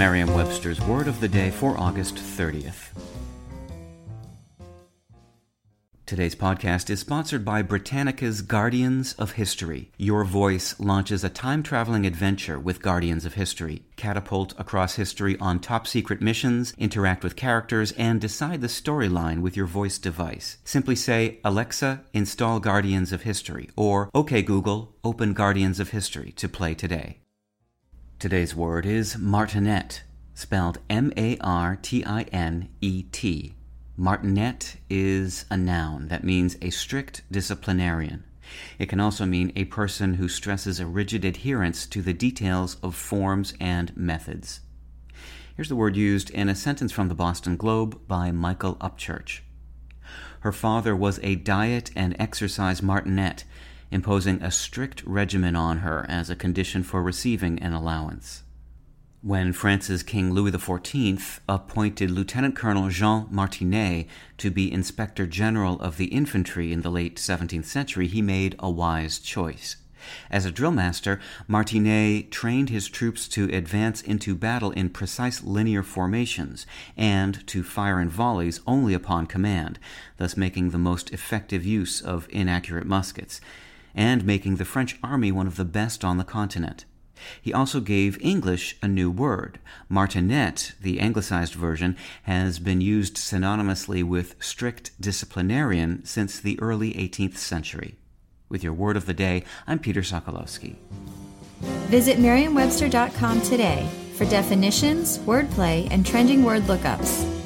Merriam Webster's Word of the Day for August 30th. Today's podcast is sponsored by Britannica's Guardians of History. Your voice launches a time traveling adventure with Guardians of History. Catapult across history on top secret missions, interact with characters, and decide the storyline with your voice device. Simply say, Alexa, install Guardians of History, or OK Google, open Guardians of History to play today. Today's word is martinet, spelled M A R T I N E T. Martinet is a noun that means a strict disciplinarian. It can also mean a person who stresses a rigid adherence to the details of forms and methods. Here's the word used in a sentence from the Boston Globe by Michael Upchurch. Her father was a diet and exercise martinet imposing a strict regimen on her as a condition for receiving an allowance. When France's King Louis XIV appointed Lieutenant Colonel Jean Martinet to be Inspector General of the Infantry in the late 17th century, he made a wise choice. As a drill master, Martinet trained his troops to advance into battle in precise linear formations and to fire in volleys only upon command, thus making the most effective use of inaccurate muskets and making the French army one of the best on the continent. He also gave English a new word. Martinet, the anglicized version, has been used synonymously with strict disciplinarian since the early 18th century. With your word of the day, I'm Peter Sokolowski. Visit Merriam-Webster.com today for definitions, wordplay, and trending word lookups.